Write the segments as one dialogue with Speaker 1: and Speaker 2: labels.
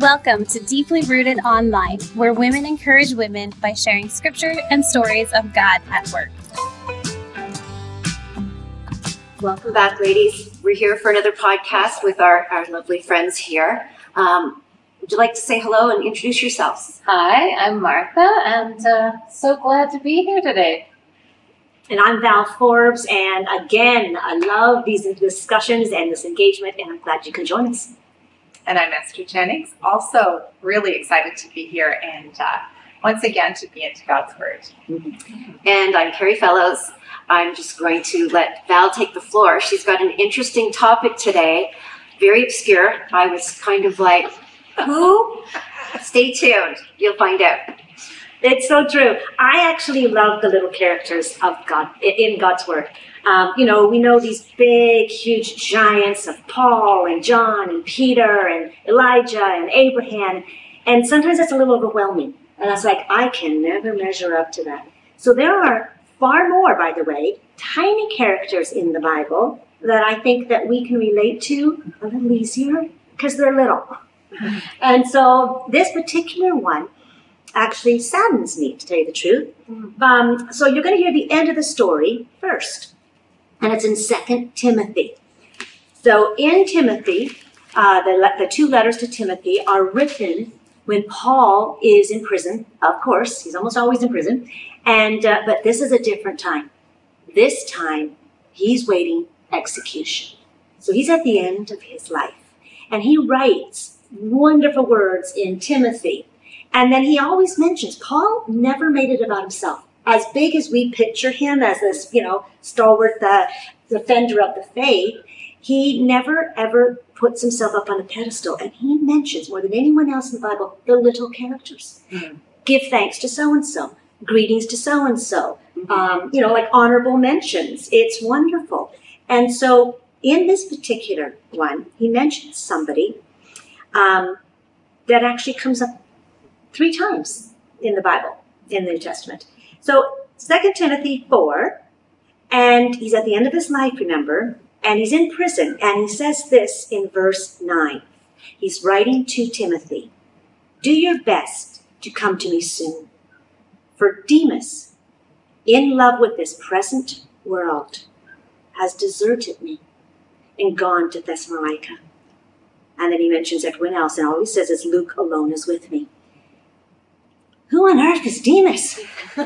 Speaker 1: Welcome to Deeply Rooted Online, where women encourage women by sharing scripture and stories of God at work.
Speaker 2: Welcome back, ladies. We're here for another podcast with our, our lovely friends here. Um, would you like to say hello and introduce yourselves?
Speaker 3: Hi, I'm Martha, and uh, so glad to be here today.
Speaker 4: And I'm Val Forbes, and again, I love these discussions and this engagement, and I'm glad you can join us.
Speaker 5: And I'm Esther Jennings, also really excited to be here and uh, once again to be into God's Word.
Speaker 2: And I'm Carrie Fellows. I'm just going to let Val take the floor. She's got an interesting topic today, very obscure. I was kind of like, who? Stay tuned, you'll find out.
Speaker 4: It's so true. I actually love the little characters of God in God's Word. Um, you know, we know these big, huge giants of Paul and John and Peter and Elijah and Abraham, and sometimes it's a little overwhelming. And I was like, I can never measure up to that. So there are far more, by the way, tiny characters in the Bible that I think that we can relate to a little easier because they're little. And so this particular one actually saddens me, to tell you the truth. Um, so you're going to hear the end of the story first, and it's in Second Timothy. So in Timothy, uh, the, the two letters to Timothy are written when Paul is in prison. Of course, he's almost always in prison, and uh, but this is a different time. This time, he's waiting execution. So he's at the end of his life, and he writes wonderful words in Timothy and then he always mentions Paul never made it about himself. As big as we picture him as this, you know, stalwart uh, defender of the faith, he never ever puts himself up on a pedestal. And he mentions more than anyone else in the Bible the little characters. Mm-hmm. Give thanks to so and so. Greetings to so and so. You know, like honorable mentions. It's wonderful. And so in this particular one, he mentions somebody um, that actually comes up three times in the Bible, in the New Testament. So, 2 Timothy 4, and he's at the end of his life, remember, and he's in prison, and he says this in verse 9. He's writing to Timothy Do your best to come to me soon. For Demas, in love with this present world, has deserted me and gone to Thessalonica. And then he mentions everyone else, and all he says is, Luke alone is with me. Who on earth is Demas?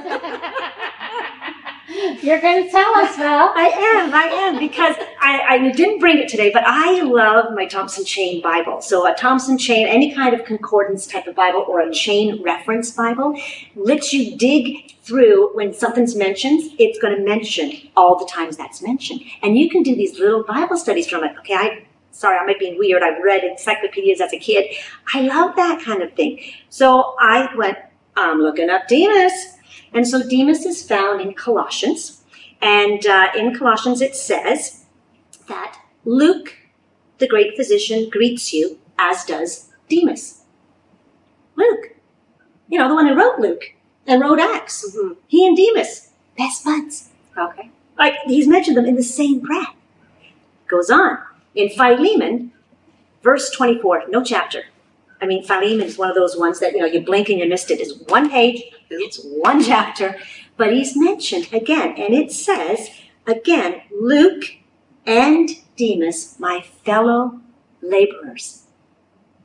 Speaker 3: You're going to tell us, Val.
Speaker 4: I am, I am, because I, I, didn't bring it today, but I love my Thompson Chain Bible. So a Thompson Chain, any kind of concordance type of Bible or a chain reference Bible, lets you dig through when something's mentioned, it's going to mention all the times that's mentioned. And you can do these little Bible studies from it. Okay, I sorry, I might be weird. I've read encyclopedias as a kid. I love that kind of thing. So I went, I'm looking up Demas. And so Demas is found in Colossians. And uh, in Colossians it says that Luke, the great physician, greets you, as does Demas. Luke, you know, the one who wrote Luke and wrote Acts. Mm-hmm. He and Demas, best buds.
Speaker 2: Okay.
Speaker 4: Like he's mentioned them in the same breath. Goes on. In Philemon, verse 24, no chapter. I mean, Philemon is one of those ones that, you know, you blink and you missed it. It's one page, it's one chapter, but he's mentioned again, and it says, again, Luke and Demas, my fellow laborers.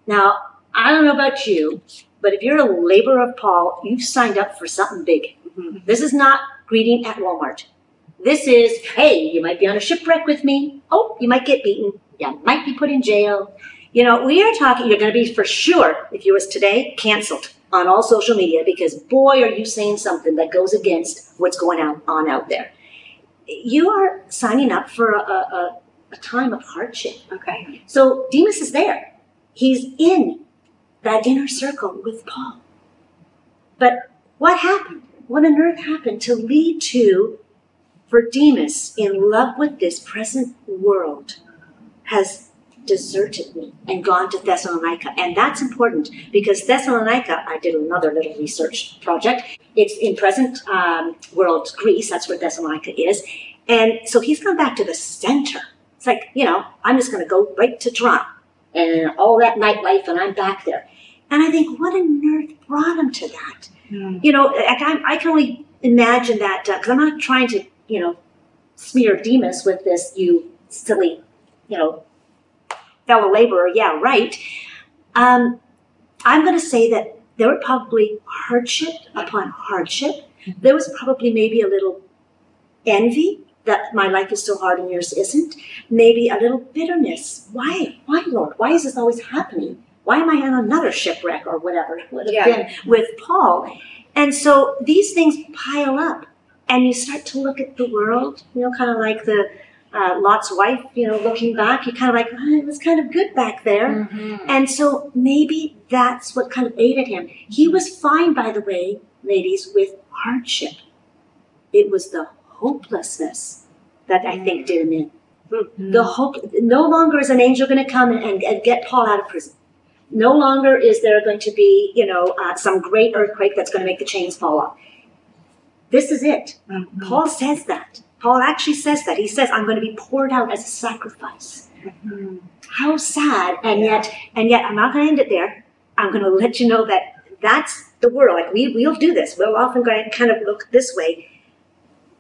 Speaker 4: Now, I don't know about you, but if you're a laborer of Paul, you've signed up for something big. Mm-hmm. This is not greeting at Walmart. This is, hey, you might be on a shipwreck with me. Oh, you might get beaten. You might be put in jail. You know, we are talking, you're going to be for sure, if you was today, canceled on all social media because boy, are you saying something that goes against what's going on, on out there. You are signing up for a, a, a time of hardship.
Speaker 2: Okay.
Speaker 4: So Demas is there. He's in that inner circle with Paul. But what happened? What on earth happened to lead to, for Demas, in love with this present world, has deserted me and gone to Thessalonica. And that's important because Thessalonica, I did another little research project. It's in present um, world Greece, that's where Thessalonica is. And so he's gone back to the center. It's like, you know, I'm just going to go right to Toronto and all that nightlife, and I'm back there. And I think, what on earth brought him to that?
Speaker 5: Hmm.
Speaker 4: You know, like I, I can only imagine that because I'm not trying to, you know, smear Demas with this, you silly, you know, fellow laborer. Yeah, right. Um, I'm going to say that there were probably hardship upon hardship. There was probably maybe a little envy that my life is so hard and yours isn't. Maybe a little bitterness. Why? Why, Lord? Why is this always happening? Why am I on another shipwreck or whatever it would have
Speaker 5: Yeah.
Speaker 4: been with Paul? And so these things pile up, and you start to look at the world, you know, kind of like the uh, Lot's wife, you know, looking back, you're kind of like, oh, it was kind of good back there. And so maybe that's what kind of aided him. He was fine, by the way, ladies, with hardship. It was the hopelessness that I think did him in. The hope, no longer is an angel going to come and, and get Paul out of prison. No longer is there going to be, you know, uh, some great earthquake that's going to make the chains fall off. This is it.
Speaker 5: Mhm.
Speaker 4: Paul says that. Paul actually says that. He says, "I'm going to be poured out as a sacrifice."
Speaker 5: Mhm.
Speaker 4: How sad, and yet, and yet, I'm not going to end it there. I'm going to let you know that that's the world. Like we, we'll do this. We'll often go and kind of look this way.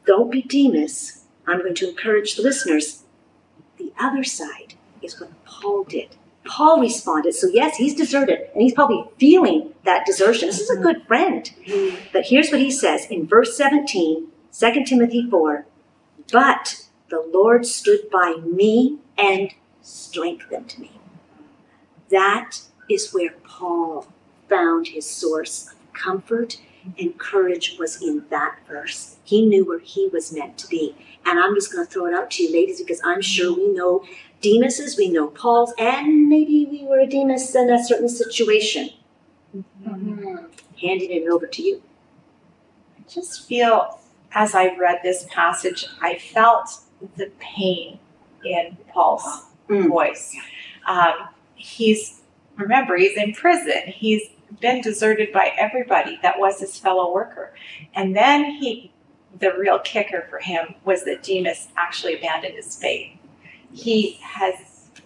Speaker 4: Don't be Demas. I'm going to encourage the listeners. The other side is what Paul did. Paul responded. So yes, he's deserted, and he's probably feeling that desertion. This is a good friend. But here's what he says in verse 17, 2 Timothy 4. But the Lord stood by me and strengthened me. That is where Paul found his source of comfort and courage was in that verse. He knew where he was meant to be. And I'm just going to throw it out to you, ladies, because I'm sure we know Demas's, we know Paul's, and maybe we were a Demas in a certain situation. Mm-hmm. Handing it over to you.
Speaker 5: I just feel as I read this passage, I felt the pain in Paul's
Speaker 4: Mm.
Speaker 5: voice. Um, he's, remember, he's in prison. He's been deserted by everybody that was his fellow worker. And then he, the real kicker for him was that Demas actually abandoned his faith. He has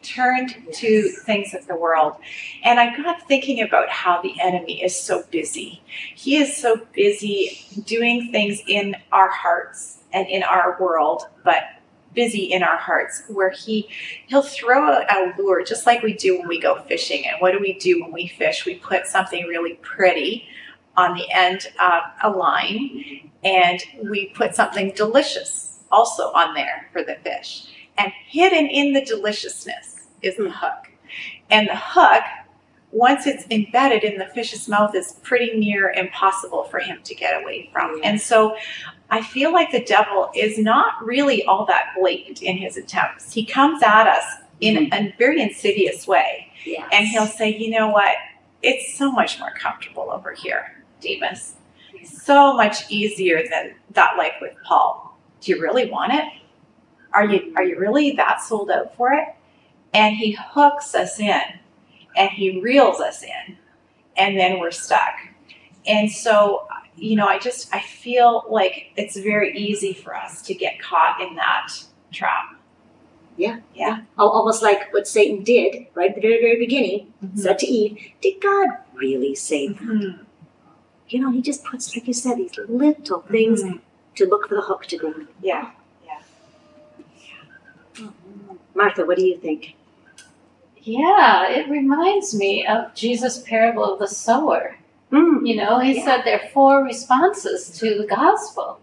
Speaker 5: turned to things of the world. And I got thinking about how the enemy is so busy. He is so busy doing things in our hearts and in our world, but busy in our hearts where he he'll throw out a lure just like we do when we go fishing and what do we do when we fish we put something really pretty on the end of a line and we put something delicious also on there for the fish and hidden in the deliciousness is the hook and the hook once it's embedded in the fish's mouth is pretty near impossible for him to get away from and so I feel like the devil is not really all that blatant in his attempts. He comes at us in mm-hmm. a very insidious way,
Speaker 4: Yes.
Speaker 5: and he'll say, "You know what? It's so much more comfortable over here, Demas. So much easier than that life with Paul. Do you really want it? Are you are you really that sold out for it?" And he hooks us in, and he reels us in, and then we're stuck. And so you know, I just I feel like it's very easy for us to get caught in that trap.
Speaker 4: yeah. Yeah. almost like what Satan did right at the very, very beginning, said to Eve, Did God really say that?
Speaker 5: Mhm.
Speaker 4: You know, he just puts, like you said, these little things
Speaker 5: Mhm.
Speaker 4: to look for the hook to grab.
Speaker 5: Yeah, yeah.
Speaker 4: Martha, what do you think?
Speaker 3: Yeah, it reminds me of Jesus' parable of the sower.
Speaker 4: Mm.
Speaker 3: You know, he
Speaker 4: Yeah.
Speaker 3: said there are four responses to the gospel.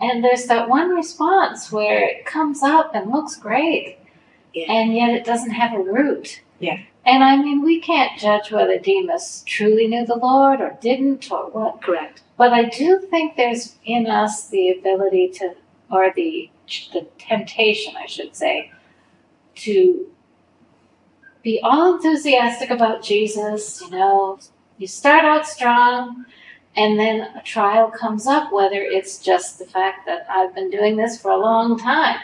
Speaker 3: And there's that one response where it comes up and looks great,
Speaker 4: Yeah.
Speaker 3: and yet it doesn't have a root.
Speaker 5: Yeah.
Speaker 3: And I mean, we can't judge whether Demas truly knew the Lord or didn't or what.
Speaker 4: Correct.
Speaker 3: But I do think there's in us the ability to, or the the temptation, I should say, to be all enthusiastic about Jesus. You know, you start out strong, and then a trial comes up, whether it's just the fact that I've been doing this for a long time,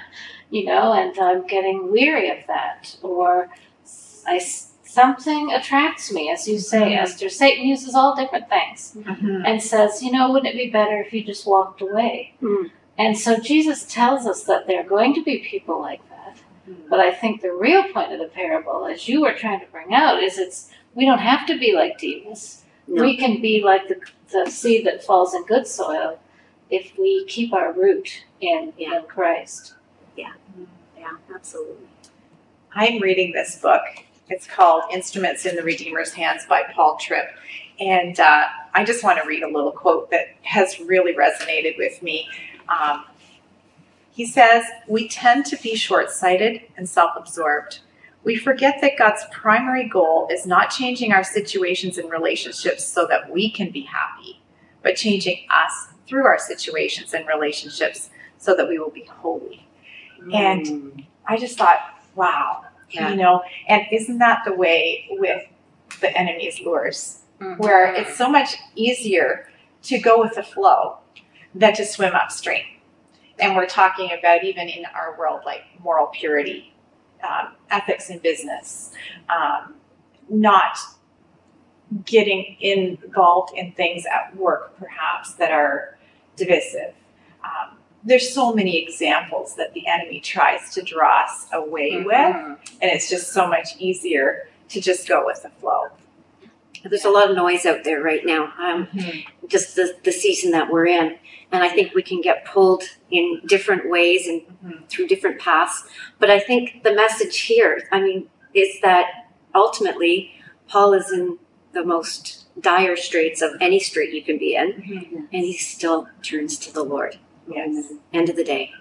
Speaker 3: you know, and I'm getting weary of that, or I something attracts me, as you say,
Speaker 5: Mhm.
Speaker 3: Esther. Satan uses all different things
Speaker 5: Mhm.
Speaker 3: and says, you know, wouldn't it be better if you just walked away?
Speaker 4: Mm.
Speaker 3: And so Jesus tells us that there are going to be people like that. But I think the real point of the parable, as you were trying to bring out, is it's we don't have to be like Demas.
Speaker 2: No.
Speaker 3: We can be like the, the seed that falls in good soil if we keep our root in,
Speaker 2: Yeah.
Speaker 3: in Christ.
Speaker 2: Yeah. Yeah, absolutely.
Speaker 5: I'm reading this book. It's called Instruments in the Redeemer's Hands by Paul Tripp. And uh, I just want to read a little quote that has really resonated with me. Um, he says, We tend to be short sighted and self absorbed. We forget that God's primary goal is not changing our situations and relationships so that we can be happy, but changing us through our situations and relationships so that we will be holy. And
Speaker 2: Mm.
Speaker 5: I just thought, wow,
Speaker 2: Yeah.
Speaker 5: you know, and isn't that the way with the enemy's lures, where it's so much easier to go with the flow than to swim upstream. And we're talking about even in our world, like moral purity, um, ethics in business, um, not getting involved in things at work, perhaps, that are divisive. Um, there's so many examples that the enemy tries to draw us away with, and it's just so much easier to just go with the flow.
Speaker 2: There's a lot of noise out there right now. Um, just the, the season that we're in. And I think we can get pulled in different ways and
Speaker 5: Mhm.
Speaker 2: through different paths. But I think the message here, I mean, is that ultimately Paul is in the most dire straits of any strait you can be in, and he still turns to the Lord.
Speaker 5: Yes.
Speaker 2: End of the day.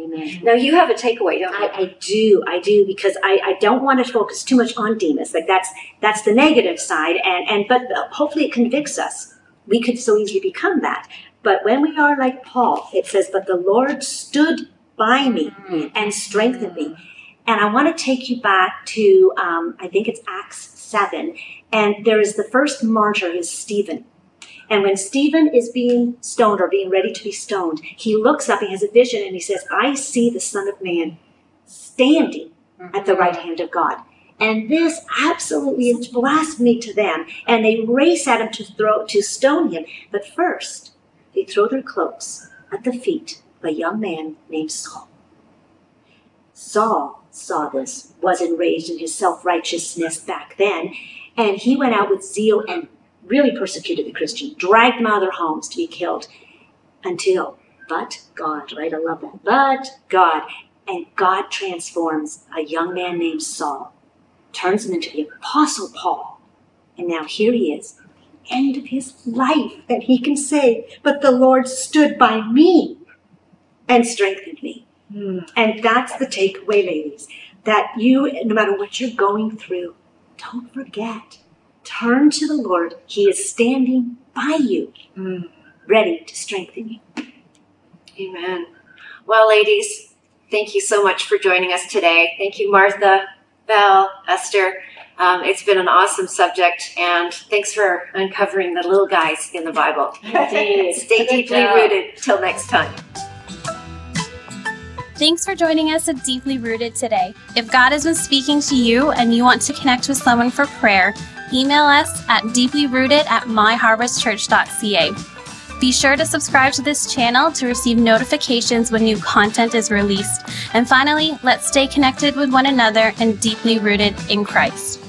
Speaker 4: Amen.
Speaker 2: Now you have a takeaway, don't you?
Speaker 4: I, I do, I do, because I, I don't want to focus too much on Demas. Like that's that's the negative side, and and but hopefully it convicts us. We could so easily become that. But when we are like Paul, it says, "But the Lord stood by me and strengthened me." And I want to take you back to um, I think it's Acts seven, and there is the first martyr is Stephen. And when Stephen is being stoned or being ready to be stoned, he looks up, he has a vision, and he says, I see the Son of Man standing mm-hmm. at the right hand of God. And this absolutely is blasphemy to them. And they race at him to throw to stone him. But first, they throw their cloaks at the feet of a young man named Saul. Saul saw this, was enraged in his self-righteousness back then, and he went out with zeal and really persecuted the Christian, dragged them out of their homes to be killed until, but God, right? I love that. But God. And God transforms a young man named Saul, turns him into the Apostle Paul. And now here he is, end of his life, and he can say, But the Lord stood by me and strengthened me. Hmm. And that's the takeaway, ladies, that you, no matter what you're going through, don't forget turn to the Lord. He is standing by you,
Speaker 5: Mm.
Speaker 4: ready to strengthen you.
Speaker 2: Amen. Well, ladies, thank you so much for joining us today. Thank you, Martha, Val, Esther. Um, it's been an awesome subject, and thanks for uncovering the little guys in the Bible.
Speaker 3: Indeed.
Speaker 2: Stay
Speaker 3: Good
Speaker 2: deeply
Speaker 3: job.
Speaker 2: rooted. Till next time.
Speaker 1: Thanks for joining us at Deeply Rooted today. If God has been speaking to you and you want to connect with someone for prayer, email us at deeplyrooted at myharvestchurch.ca. Be sure to subscribe to this channel to receive notifications when new content is released. And finally, let's stay connected with one another and deeply rooted in Christ.